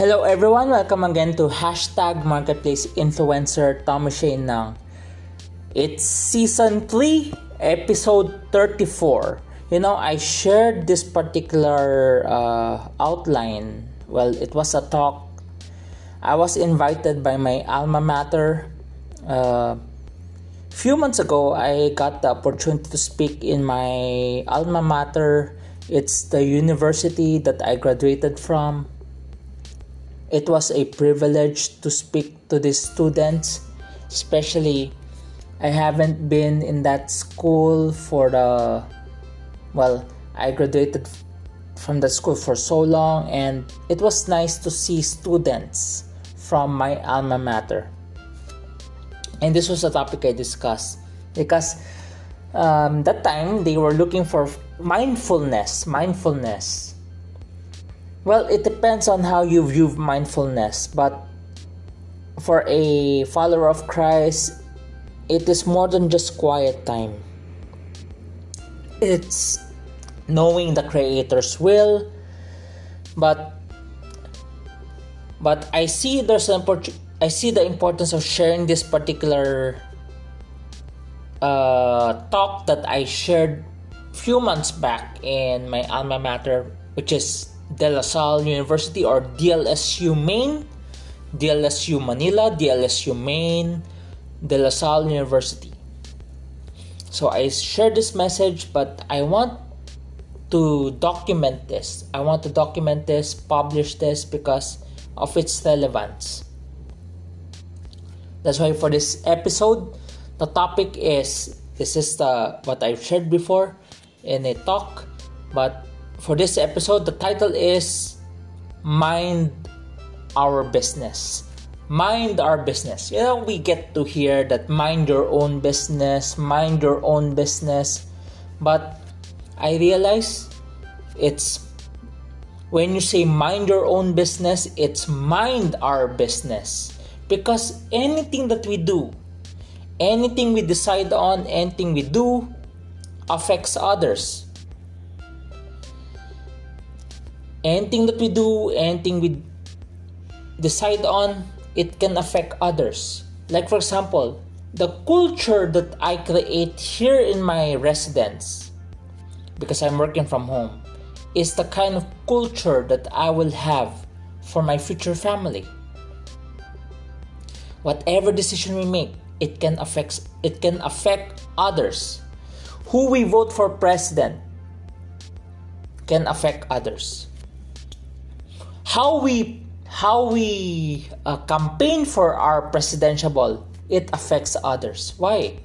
Hello everyone! Welcome again to Hashtag Marketplace Influencer Tommy Shane It's Season 3, Episode 34. You know, I shared this particular uh, outline. Well, it was a talk. I was invited by my alma mater. Uh, few months ago, I got the opportunity to speak in my alma mater. It's the university that I graduated from. It was a privilege to speak to these students, especially I haven't been in that school for the well, I graduated from the school for so long and it was nice to see students from my alma mater. And this was a topic I discussed because um, that time they were looking for mindfulness, mindfulness well, it depends on how you view mindfulness, but for a follower of Christ, it is more than just quiet time. It's knowing the creator's will, but but I see there's an I see the importance of sharing this particular uh, talk that I shared few months back in my alma mater, which is De La Salle University or DLSU Maine, DLSU Manila, DLSU Maine, De La Salle University. So I share this message, but I want to document this. I want to document this, publish this because of its relevance. That's why for this episode, the topic is this is the what I've shared before in a talk, but for this episode, the title is Mind Our Business. Mind our business. You know, we get to hear that mind your own business, mind your own business. But I realize it's when you say mind your own business, it's mind our business. Because anything that we do, anything we decide on, anything we do affects others anything that we do, anything we decide on, it can affect others. Like, for example, the culture that I create here in my residence, because I'm working from home, is the kind of culture that I will have for my future family. Whatever decision we make, it can affect it can affect others. Who we vote for president can affect others how we how we uh, campaign for our presidential ball it affects others. Why?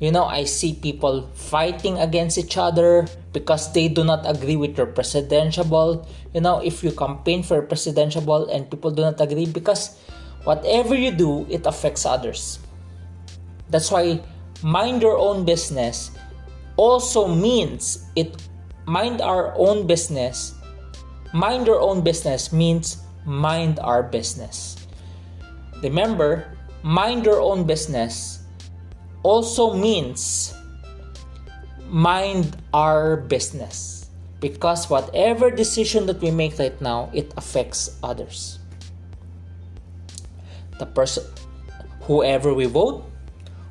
You know i see people fighting against each other because they do not agree with your presidential ball. You know if you campaign for a presidential ball and people do not agree because whatever you do it affects others. That's why mind your own business also means it mind our own business mind your own business means mind our business. Remember, mind your own business also means mind our business because whatever decision that we make right now it affects others the person whoever we vote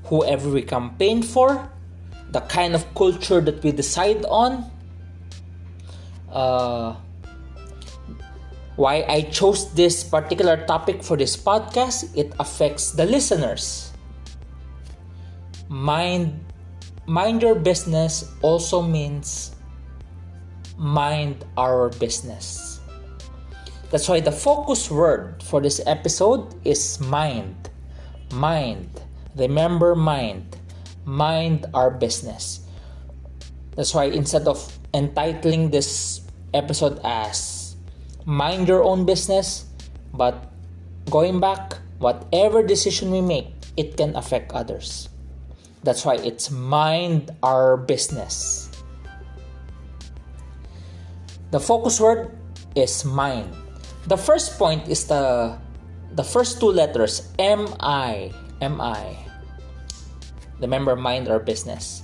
whoever we campaign for the kind of culture that we decide on uh, why I chose this particular topic for this podcast, it affects the listeners. Mind mind your business also means mind our business. That's why the focus word for this episode is mind. Mind. Remember mind. Mind our business. That's why instead of entitling this episode as mind your own business, but going back, whatever decision we make, it can affect others. That's why it's mind our business. The focus word is mind. The first point is the the first two letters M I M I. Remember mind our business.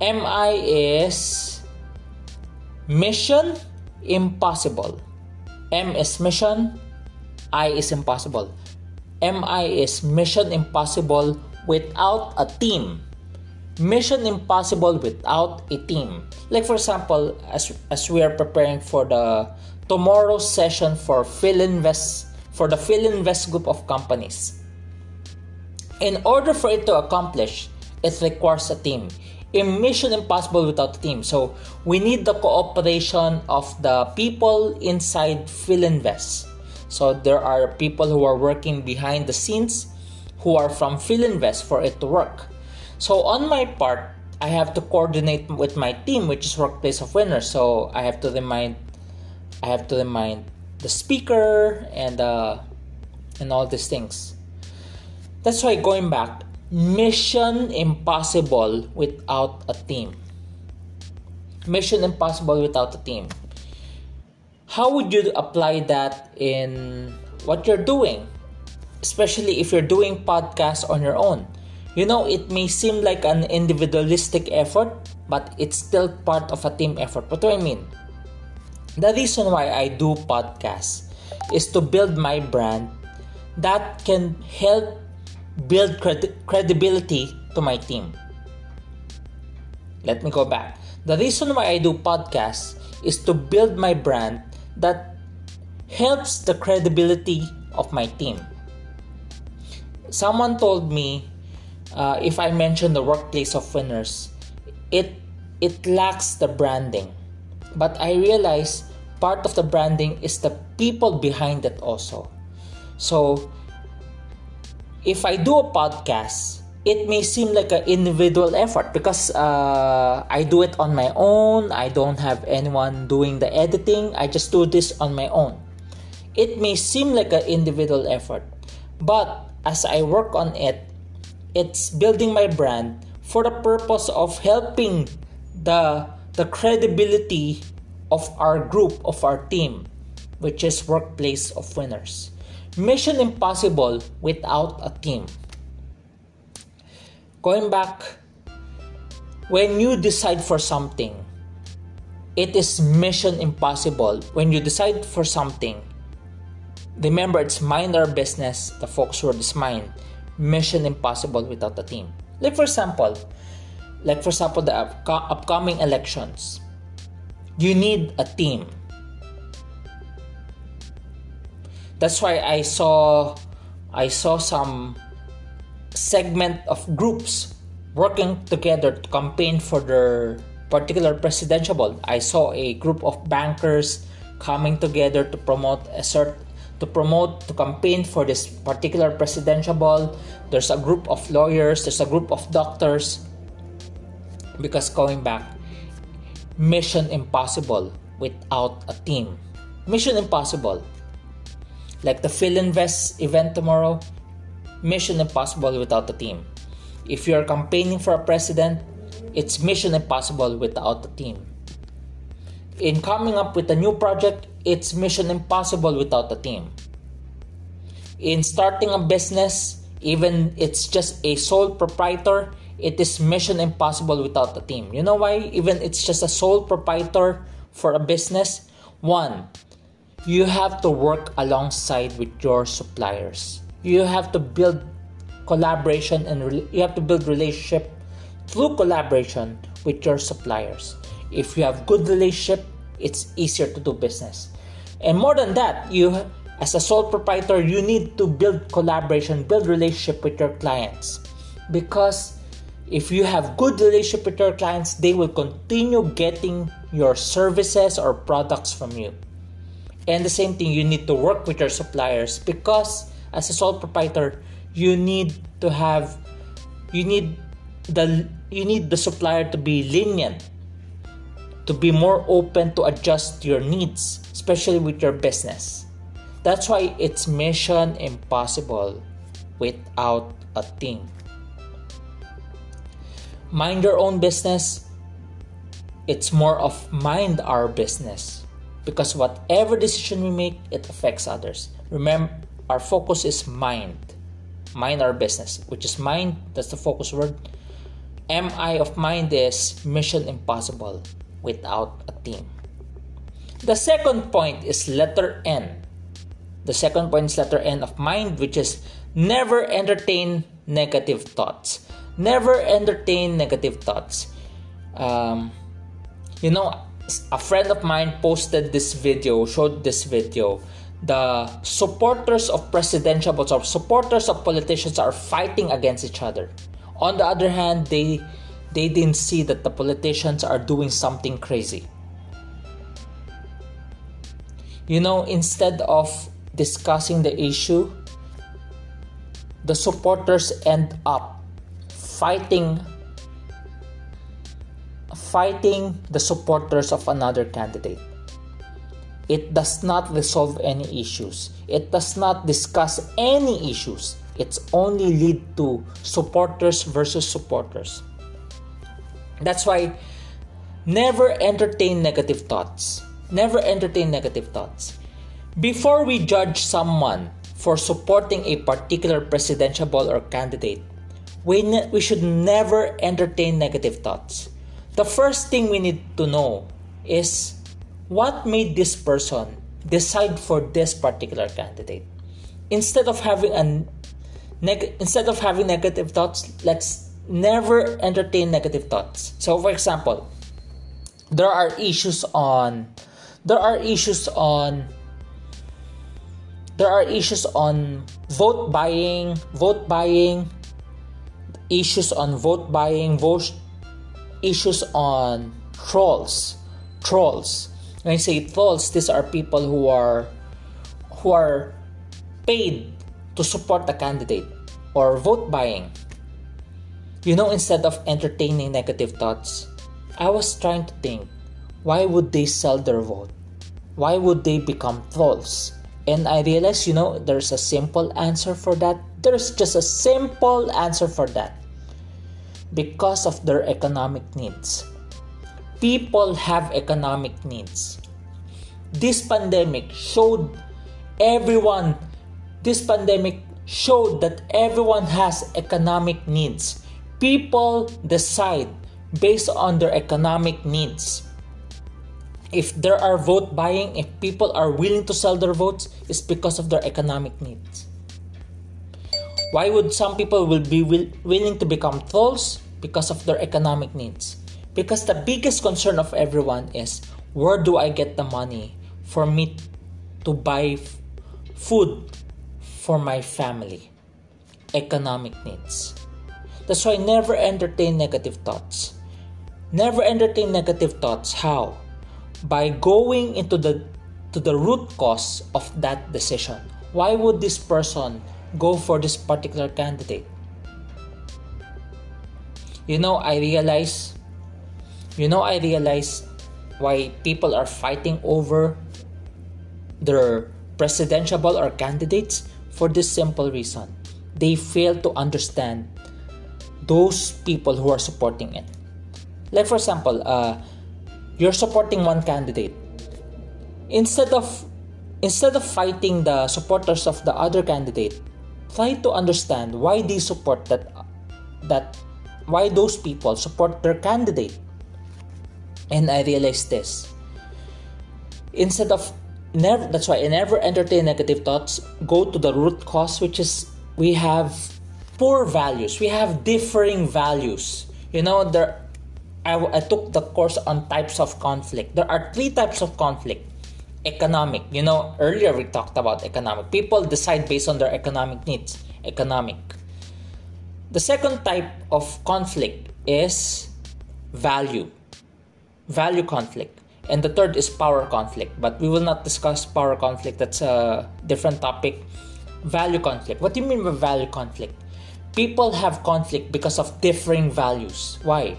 M I is mission impossible. M is mission, I is impossible. MI is mission impossible without a team. Mission impossible without a team. Like for example, as as we are preparing for the tomorrow session for Phil Filinvest for the Filinvest group of companies. In order for it to accomplish, it requires a team. A mission impossible without a team. So we need the cooperation of the people inside Filinvest. So there are people who are working behind the scenes who are from Filinvest for it to work. So on my part, I have to coordinate with my team, which is Workplace of Winners. So I have to remind, I have to remind the speaker and uh, and all these things. That's why going back, mission impossible without a team. Mission impossible without a team. How would you apply that in what you're doing? Especially if you're doing podcasts on your own. You know, it may seem like an individualistic effort, but it's still part of a team effort. What do I mean? The reason why I do podcasts is to build my brand that can help build cred- credibility to my team. Let me go back. The reason why I do podcasts is to build my brand that helps the credibility of my team. Someone told me uh, if I mention the workplace of winners, it it lacks the branding. But I realize part of the branding is the people behind it also. So if I do a podcast, it may seem like an individual effort because uh, I do it on my own. I don't have anyone doing the editing. I just do this on my own. It may seem like an individual effort, but as I work on it, it's building my brand for the purpose of helping the the credibility of our group of our team, which is Workplace of Winners. Mission impossible without a team going back, when you decide for something, it is mission impossible. When you decide for something, remember it's mind our business, the focus word is mind. Mission impossible without a team. Like for example, like for example, the upcoming elections. You need a team. That's why I saw I saw some segment of groups working together to campaign for their particular presidential ball. I saw a group of bankers coming together to promote a cert to promote to campaign for this particular presidential ball. There's a group of lawyers, there's a group of doctors. Because going back, mission impossible without a team. Mission impossible. Like the Filinvest event tomorrow, mission impossible without a team. If you're campaigning for a president, it's mission impossible without a team. In coming up with a new project, it's mission impossible without a team. In starting a business, even it's just a sole proprietor, it is mission impossible without a team. You know why? Even it's just a sole proprietor for a business. One, you have to work alongside with your suppliers. You have to build collaboration and re- you have to build relationship through collaboration with your suppliers. If you have good relationship it's easier to do business. And more than that you as a sole proprietor you need to build collaboration build relationship with your clients. Because if you have good relationship with your clients they will continue getting your services or products from you and the same thing you need to work with your suppliers because as a sole proprietor you need to have you need the you need the supplier to be lenient to be more open to adjust your needs especially with your business. That's why it's mission impossible without a team. Mind your own business. It's more of mind our business because whatever decision we make it affects others. Remember our focus is mind. Mind our business which is mind that's the focus word. Mi of mind is mission impossible without a team. The second point is letter n. The second point is letter N of mind, which is never entertain negative thoughts. Never entertain negative thoughts. Um, you know, a friend of mine posted this video, showed this video. The supporters of presidential or supporters of politicians are fighting against each other. On the other hand, they they didn't see that the politicians are doing something crazy. You know, instead of discussing the issue, the supporters end up fighting fighting the supporters of another candidate. It does not resolve any issues. It does not discuss any issues. It's only lead to supporters versus supporters. That's why never entertain negative thoughts. Never entertain negative thoughts. Before we judge someone for supporting a particular presidential or candidate, we, ne- we should never entertain negative thoughts. The first thing we need to know is what made this person decide for this particular candidate. Instead of having a neg- instead of having negative thoughts, let's never entertain negative thoughts. So for example, there are issues on there are issues on there are issues on vote buying, vote buying, issues on vote buying, vote issues on trolls, trolls. When I say trolls, these are people who are who are paid to support a candidate or vote buying. You know, instead of entertaining negative thoughts, I was trying to think, why would they sell their vote? Why would they become trolls? And I realized, you know, there's a simple answer for that. There's just a simple answer for that. Because of their economic needs. People have economic needs. This pandemic showed everyone, this pandemic showed that everyone has economic needs. People decide based on their economic needs if there are vote buying, if people are willing to sell their votes, it's because of their economic needs. Why would some people will be will, willing to become trolls? Because of their economic needs. Because the biggest concern of everyone is where do I get the money for me to buy f- food for my family? Economic needs. That's why never entertain negative thoughts. Never entertain negative thoughts. How? by going into the to the root cause of that decision. Why would this person go for this particular candidate? You know, I realize you know I realize why people are fighting over their presidential or candidates for this simple reason. They fail to understand those people who are supporting it. Like for example, uh, you're supporting one candidate instead of instead of fighting the supporters of the other candidate try to understand why they support that that why those people support their candidate and i realized this instead of never that's why i never entertain negative thoughts go to the root cause which is we have poor values we have differing values you know there I, I took the course on types of conflict. There are three types of conflict. Economic, you know, earlier we talked about economic. People decide based on their economic needs. Economic. The second type of conflict is value. Value conflict. And the third is power conflict. But we will not discuss power conflict. That's a different topic. Value conflict. What do you mean by value conflict? People have conflict because of differing values. Why?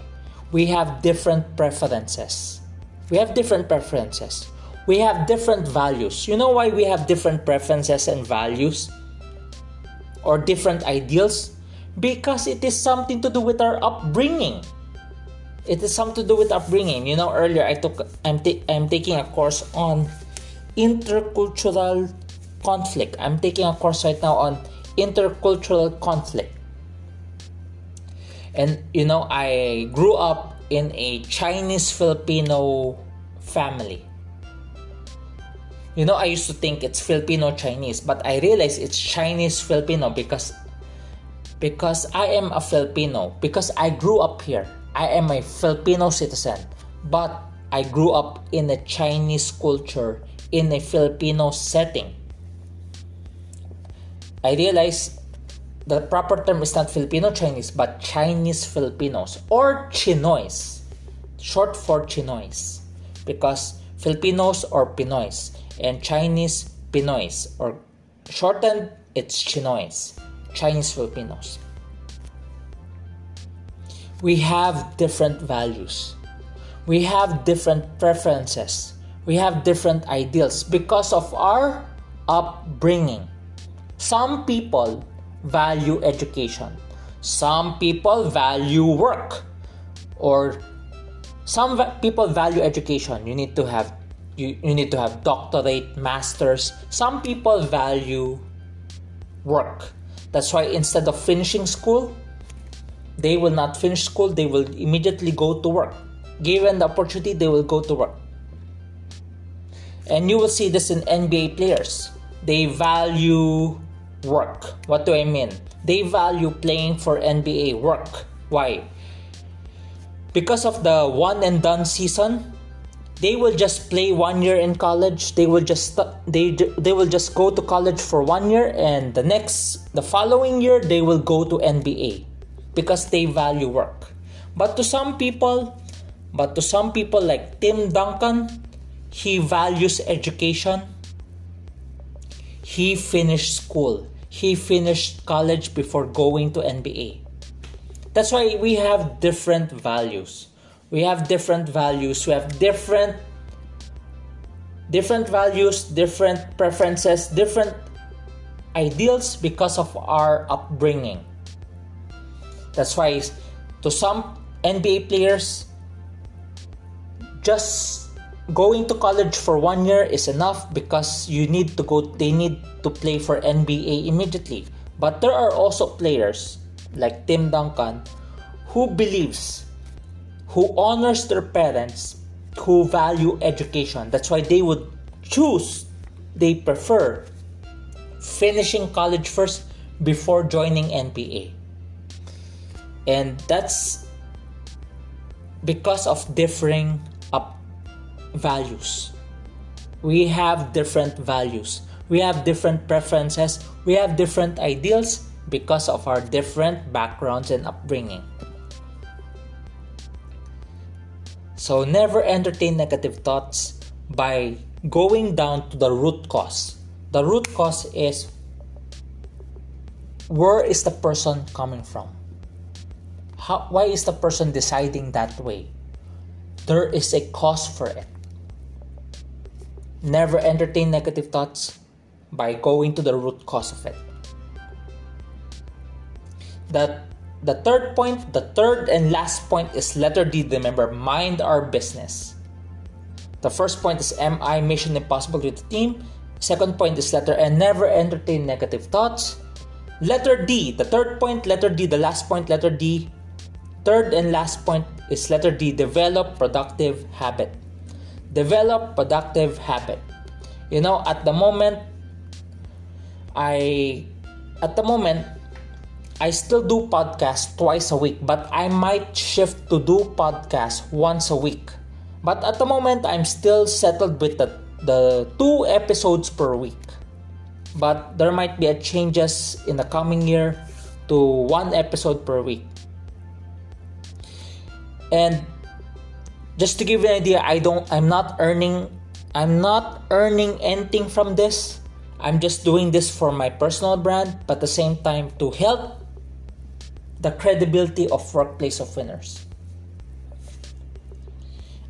we have different preferences. We have different preferences. We have different values. You know why we have different preferences and values? Or different ideals? Because it is something to do with our upbringing. It is something to do with upbringing. You know, earlier I took I'm, ta- I'm taking a course on intercultural conflict. I'm taking a course right now on intercultural conflict and you know i grew up in a chinese filipino family You know, I used to think it's Filipino Chinese, but I realize it's Chinese Filipino because because I am a Filipino, because I grew up here. I am a Filipino citizen, but I grew up in a Chinese culture in a Filipino setting. I realize the proper term is not Filipino Chinese, but Chinese Filipinos. Or Chinoys, short for Chinoys, because Filipinos or Pinoys and Chinese Pinoys or shortened it's Chinoys, Chinese Filipinos. We have different values. We have different preferences. We have different ideals because of our upbringing. Some people value education. Some people value work. Or some people value education. You need to have you, you need to have doctorate, masters. Some people value work. That's why instead of finishing school, they will not finish school, they will immediately go to work. Given the opportunity, they will go to work. And you will see this in NBA players. They value work. What do I mean? They value playing for NBA work. Why? Because of the one and done season, they will just play one year in college. They will just they they will just go to college for one year and the next the following year they will go to NBA because they value work. But to some people, but to some people like Tim Duncan, he values education he finished school. He finished college before going to NBA. That's why we have different values. We have different values. We have different different values, different preferences, different ideals because of our upbringing. That's why to some NBA players just going to college for one year is enough because you need to go they need to play for NBA immediately. But there are also players like Tim Duncan who believes who honors their parents who value education. That's why they would choose they prefer finishing college first before joining NBA. And that's because of differing up values. We have different values. We have different preferences. We have different ideals because of our different backgrounds and upbringing. So never entertain negative thoughts by going down to the root cause. The root cause is where is the person coming from? How, why is the person deciding that way? There is a cause for it. Never entertain negative thoughts by going to the root cause of it. That the third point, the third and last point is letter D. Remember, mind our business. The first point is MI, mission impossible with the team. Second point is letter N, never entertain negative thoughts. Letter D, the third point, letter D, the last point, letter D. Third and last point is letter D, develop productive habit develop productive habit you know at the moment i at the moment i still do podcast twice a week but i might shift to do podcast once a week. But at the moment i'm still settled with the, the two episodes per week. But there might be a changes in the coming year to one episode per week. And just to give you an idea i don't i'm not earning i'm not earning anything from this. I'm just doing this for my personal brand but at the same time to help the credibility of workplace of winners.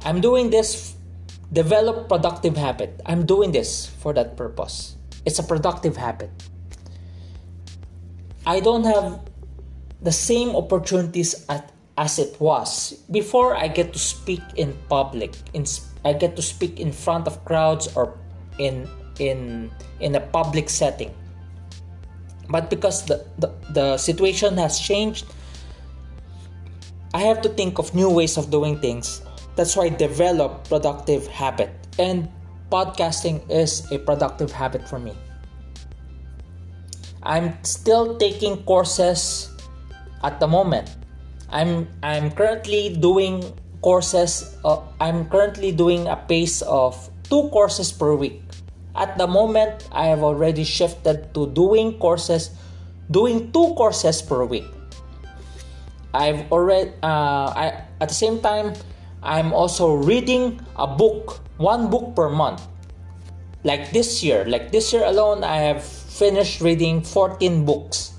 I'm doing this develop productive habit. I'm doing this for that purpose. It's a productive habit. I don't have the same opportunities at as it was before I get to speak in public in I get to speak in front of crowds or in in in a public setting but because the, the, the situation has changed I have to think of new ways of doing things that's why I develop productive habit and podcasting is a productive habit for me. I'm still taking courses at the moment. I'm I'm currently doing courses. Uh, I'm currently doing a pace of two courses per week. At the moment, I have already shifted to doing courses, doing two courses per week. I've already uh, I at the same time I'm also reading a book, one book per month. Like this year, like this year alone, I have finished reading 14 books.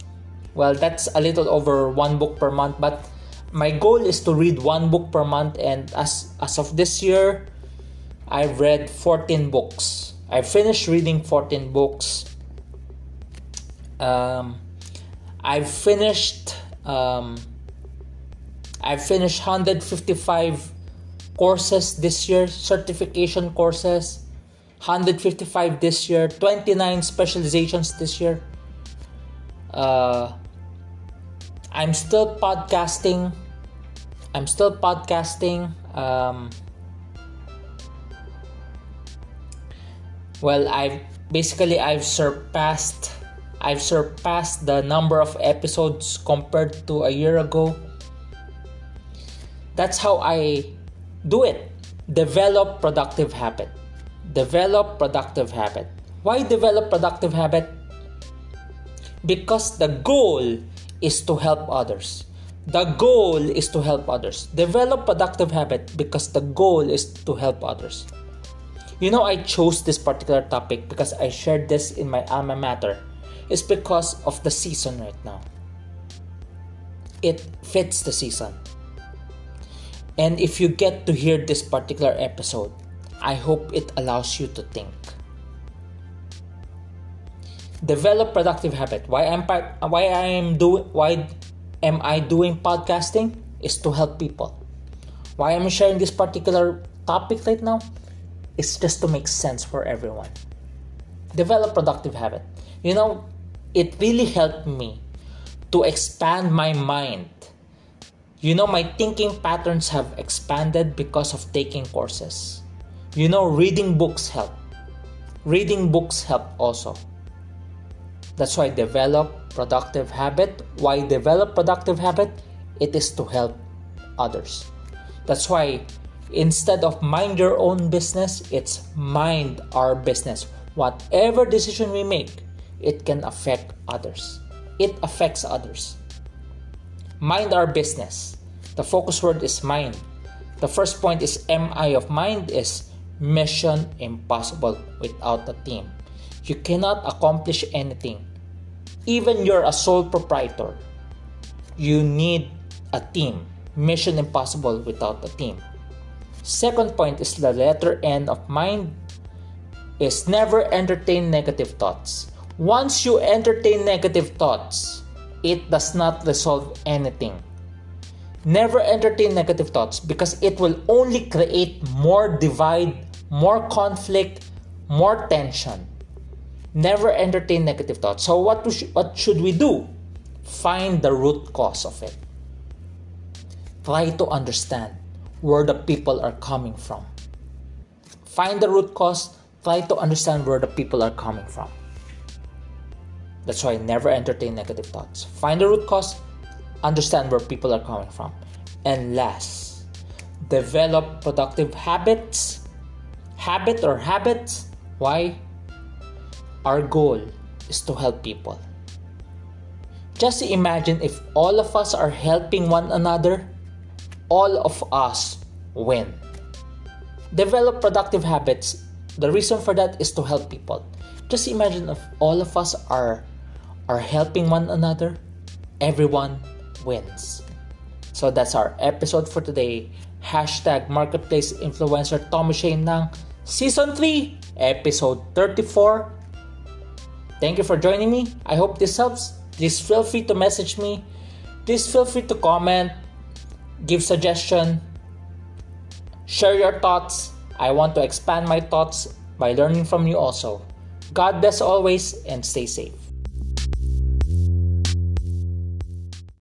Well, that's a little over one book per month, but my goal is to read one book per month, and as as of this year, I've read 14 books. I finished reading 14 books. Um, I've finished um, I've finished 155 courses this year, certification courses, 155 this year, 29 specializations this year. Uh, I'm still podcasting. I'm still podcasting. Um, well, I've basically I've surpassed I've surpassed the number of episodes compared to a year ago. That's how I do it. Develop productive habit. Develop productive habit. Why develop productive habit? Because the goal is to help others. The goal is to help others. Develop productive habit because the goal is to help others. You know, I chose this particular topic because I shared this in my alma mater. It's because of the season right now. It fits the season. And if you get to hear this particular episode, I hope it allows you to think. Develop productive habit. Why am why I am doing why am I doing podcasting is to help people. Why am I'm sharing this particular topic right now is just to make sense for everyone. Develop productive habit. You know, it really helped me to expand my mind you know, my thinking patterns have expanded because of taking courses. You know, reading books help. Reading books help also. That's why develop productive habit. Why develop productive habit? It is to help others. That's why instead of mind your own business, it's mind our business. Whatever decision we make, it can affect others. It affects others. Mind our business. The focus word is mind. The first point is MI of mind is mission impossible without a team. You cannot accomplish anything. Even you're a sole proprietor. You need a team. Mission impossible without a team. Second point is the letter N of mind is never entertain negative thoughts. Once you entertain negative thoughts, it does not resolve anything. Never entertain negative thoughts because it will only create more divide, more conflict, more tension. Never entertain negative thoughts. So, what, what should we do? Find the root cause of it. Try to understand where the people are coming from. Find the root cause, try to understand where the people are coming from. That's why I never entertain negative thoughts. Find the root cause, understand where people are coming from. And last, develop productive habits. Habit or habits. Why? Our goal is to help people. Just imagine if all of us are helping one another, all of us win. Develop productive habits. The reason for that is to help people. Just imagine if all of us are are helping one another, everyone wins. So that's our episode for today. Hashtag Marketplace Influencer Tommy Shane ng Season 3, Episode 34. Thank you for joining me. I hope this helps. Please feel free to message me. Please feel free to comment, give suggestion, share your thoughts. I want to expand my thoughts by learning from you also. God bless always and stay safe.